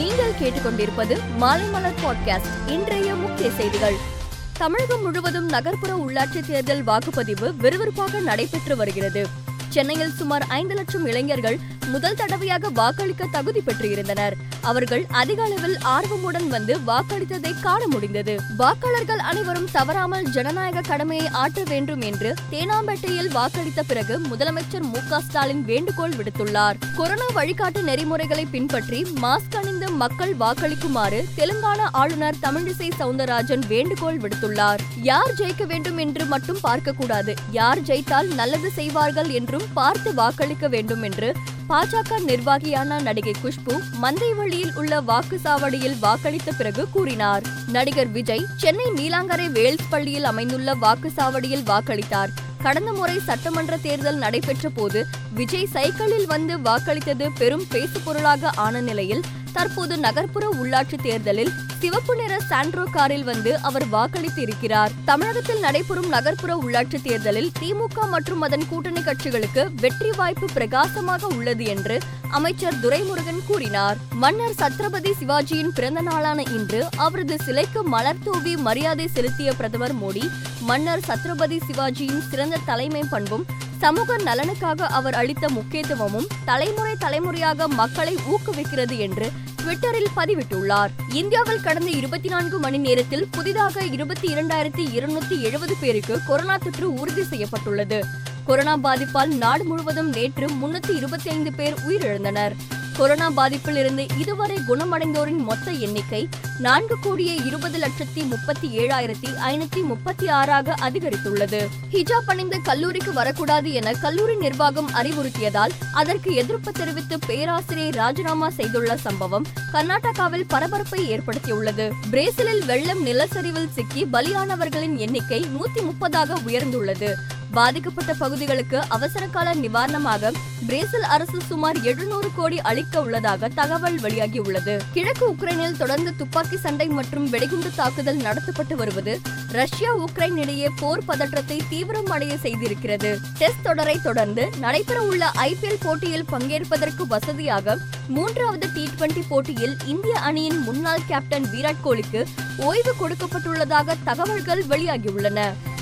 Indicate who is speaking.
Speaker 1: நீங்கள் கேட்டுக்கொண்டிருப்பது மாலைமலர் பாட்காஸ்ட் இன்றைய முக்கிய செய்திகள். தமிழகம் முழுவதும் நகர்ப்புற உள்ளாட்சி தேர்தல் வாக்குப்பதிவு விறுவிறுப்பாக நடைபெற்று வருகிறது. சென்னையில் சுமார் ஐந்து லட்சம் இளைஞர்கள் முதல் தடவையாக வாக்களிக்க தகுதி பெற்றிருந்தனர். அவர்கள் அதிக அளவில் ஆர்வமுடன் வந்து வாக்களித்ததை காண முடிந்தது. வாக்காளர்கள் அனைவரும் தவறாமல் ஜனநாயக கடமையை ஆற்ற வேண்டும் என்று தேனாம்பேட்டையில் வாக்களித்த பிறகு முதலமைச்சர் மு க ஸ்டாலின் வேண்டுகோள் விடுத்துள்ளார். கொரோனா வழிகாட்டு நெறிமுறைகளை பின்பற்றி மாஸ்க் அணிந்து மக்கள் வாக்களிக்குமாறு தெலுங்கானா ஆளுநர் தமிழிசை சவுந்தரராஜன் வேண்டுகோள் விடுத்துள்ளார். யார் ஜெயிக்க வேண்டும் என்று மட்டும் பார்க்கக்கூடாது. யார் ஜெயித்தால் நல்லது செய்வார்கள் என்றும் பார்த்து வாக்களிக்க வேண்டும் என்று பாஜக நிர்வாகியான நடிகை குஷ்பு மந்தைவழியில் உள்ள வாக்குச்சாவடியில் வாக்களித்த பிறகு கூறினார். நடிகர் விஜய் சென்னை நீலாங்கரை வேல்ஸ் பள்ளியில் அமைந்துள்ள வாக்குச்சாவடியில் வாக்களித்தார். கடந்த முறை சட்டமன்ற தேர்தல் நடைபெற்ற போது விஜய் சைக்கிளில் வந்து வாக்களித்தது பெரும் பேசுபொருளாக ஆன நிலையில் தற்போது நகர்ப்புற உள்ளாட்சி தேர்தலில் சிவப்பு நிற சாண்ட்ரோ காரில் வந்து அவர் வாக்களித்து இருக்கிறார் தமிழகத்தில் நடைபெறும் நகர்ப்புற உள்ளாட்சி தேர்தலில் திமுக மற்றும் அதன் கூட்டணி கட்சிகளுக்கு வெற்றி வாய்ப்பு பிரகாசமாக உள்ளது என்று அமைச்சர் துரைமுருகன் கூறினார். மன்னர் சத்ரபதி சிவாஜியின் பிறந்த நாளான இன்று அவரது சிலைக்கு மலர் தூவி மரியாதை செலுத்திய பிரதமர் மோடி மன்னர் சத்ரபதி சிவாஜியின் சிறந்த தலைமை பண்பும் சமூக நலனுக்காக அவர் அளித்த முக்கியத்துவமும் தலைமுறை தலைமுறையாக மக்களை ஊக்குவிக்கிறது என்று ட்விட்டரில் பதிவிட்டுள்ளார். இந்தியாவில் கடந்த இருபத்தி நான்கு மணி நேரத்தில் புதிதாக இருபத்தி இரண்டாயிரத்தி இருநூத்தி எழுபது பேருக்கு கொரோனா தொற்று உறுதி செய்யப்பட்டுள்ளது. கொரோனா பாதிப்பால் நாடு முழுவதும் நேற்று முன்னூத்தி இருபத்தி ஐந்து பேர் உயிரிழந்தனர். கொரோனா பாதிப்பில் இருந்து இதுவரை குணமடைந்தோரின் மொத்த எண்ணிக்கை நான்கு கோடியே இருபது லட்சத்தி முப்பத்தி ஏழாயிரத்தி ஐநூத்தி முப்பத்தி ஆறாக அதிகரித்துள்ளது. ஹிஜாப் அணிந்து கல்லூரிக்கு வரக்கூடாது என கல்லூரி நிர்வாகம் அறிவுறுத்தியதால் அதற்கு எதிர்ப்பு தெரிவித்து பேராசிரியர் ராஜினாமா செய்துள்ள சம்பவம் கர்நாடகாவில் பரபரப்பை ஏற்படுத்தியுள்ளது. பிரேசிலில் வெள்ளம் நிலச்சரிவில் சிக்கி பலியானவர்களின் எண்ணிக்கை நூத்தி முப்பதாக உயர்ந்துள்ளது. பாதிக்கப்பட்ட பகுதிகளுக்கு அவசர கால நிவாரணமாக பிரேசில் அரசு சுமார் எழுநூறு கோடி அளிக்க உள்ளதாக தகவல் வெளியாகியுள்ளது. கிழக்கு உக்ரைனில் தொடர்ந்து துப்பாக்கி சண்டை மற்றும் வெடிகுண்டு தாக்குதல் நடத்தப்பட்டு வருவது ரஷ்யா உக்ரைன் இடையே போர் பதற்றத்தை தீவிரம் அடைய செய்திருக்கிறது. டெஸ்ட் தொடரை தொடர்ந்து நடைபெற உள்ள ஐபிஎல் போட்டியில் பங்கேற்பதற்கு வசதியாக மூன்றாவது டி டுவெண்டி போட்டியில் இந்திய அணியின் முன்னாள் கேப்டன் விராட் கோலிக்கு ஓய்வு கொடுக்கப்பட்டுள்ளதாக தகவல்கள் வெளியாகியுள்ளன.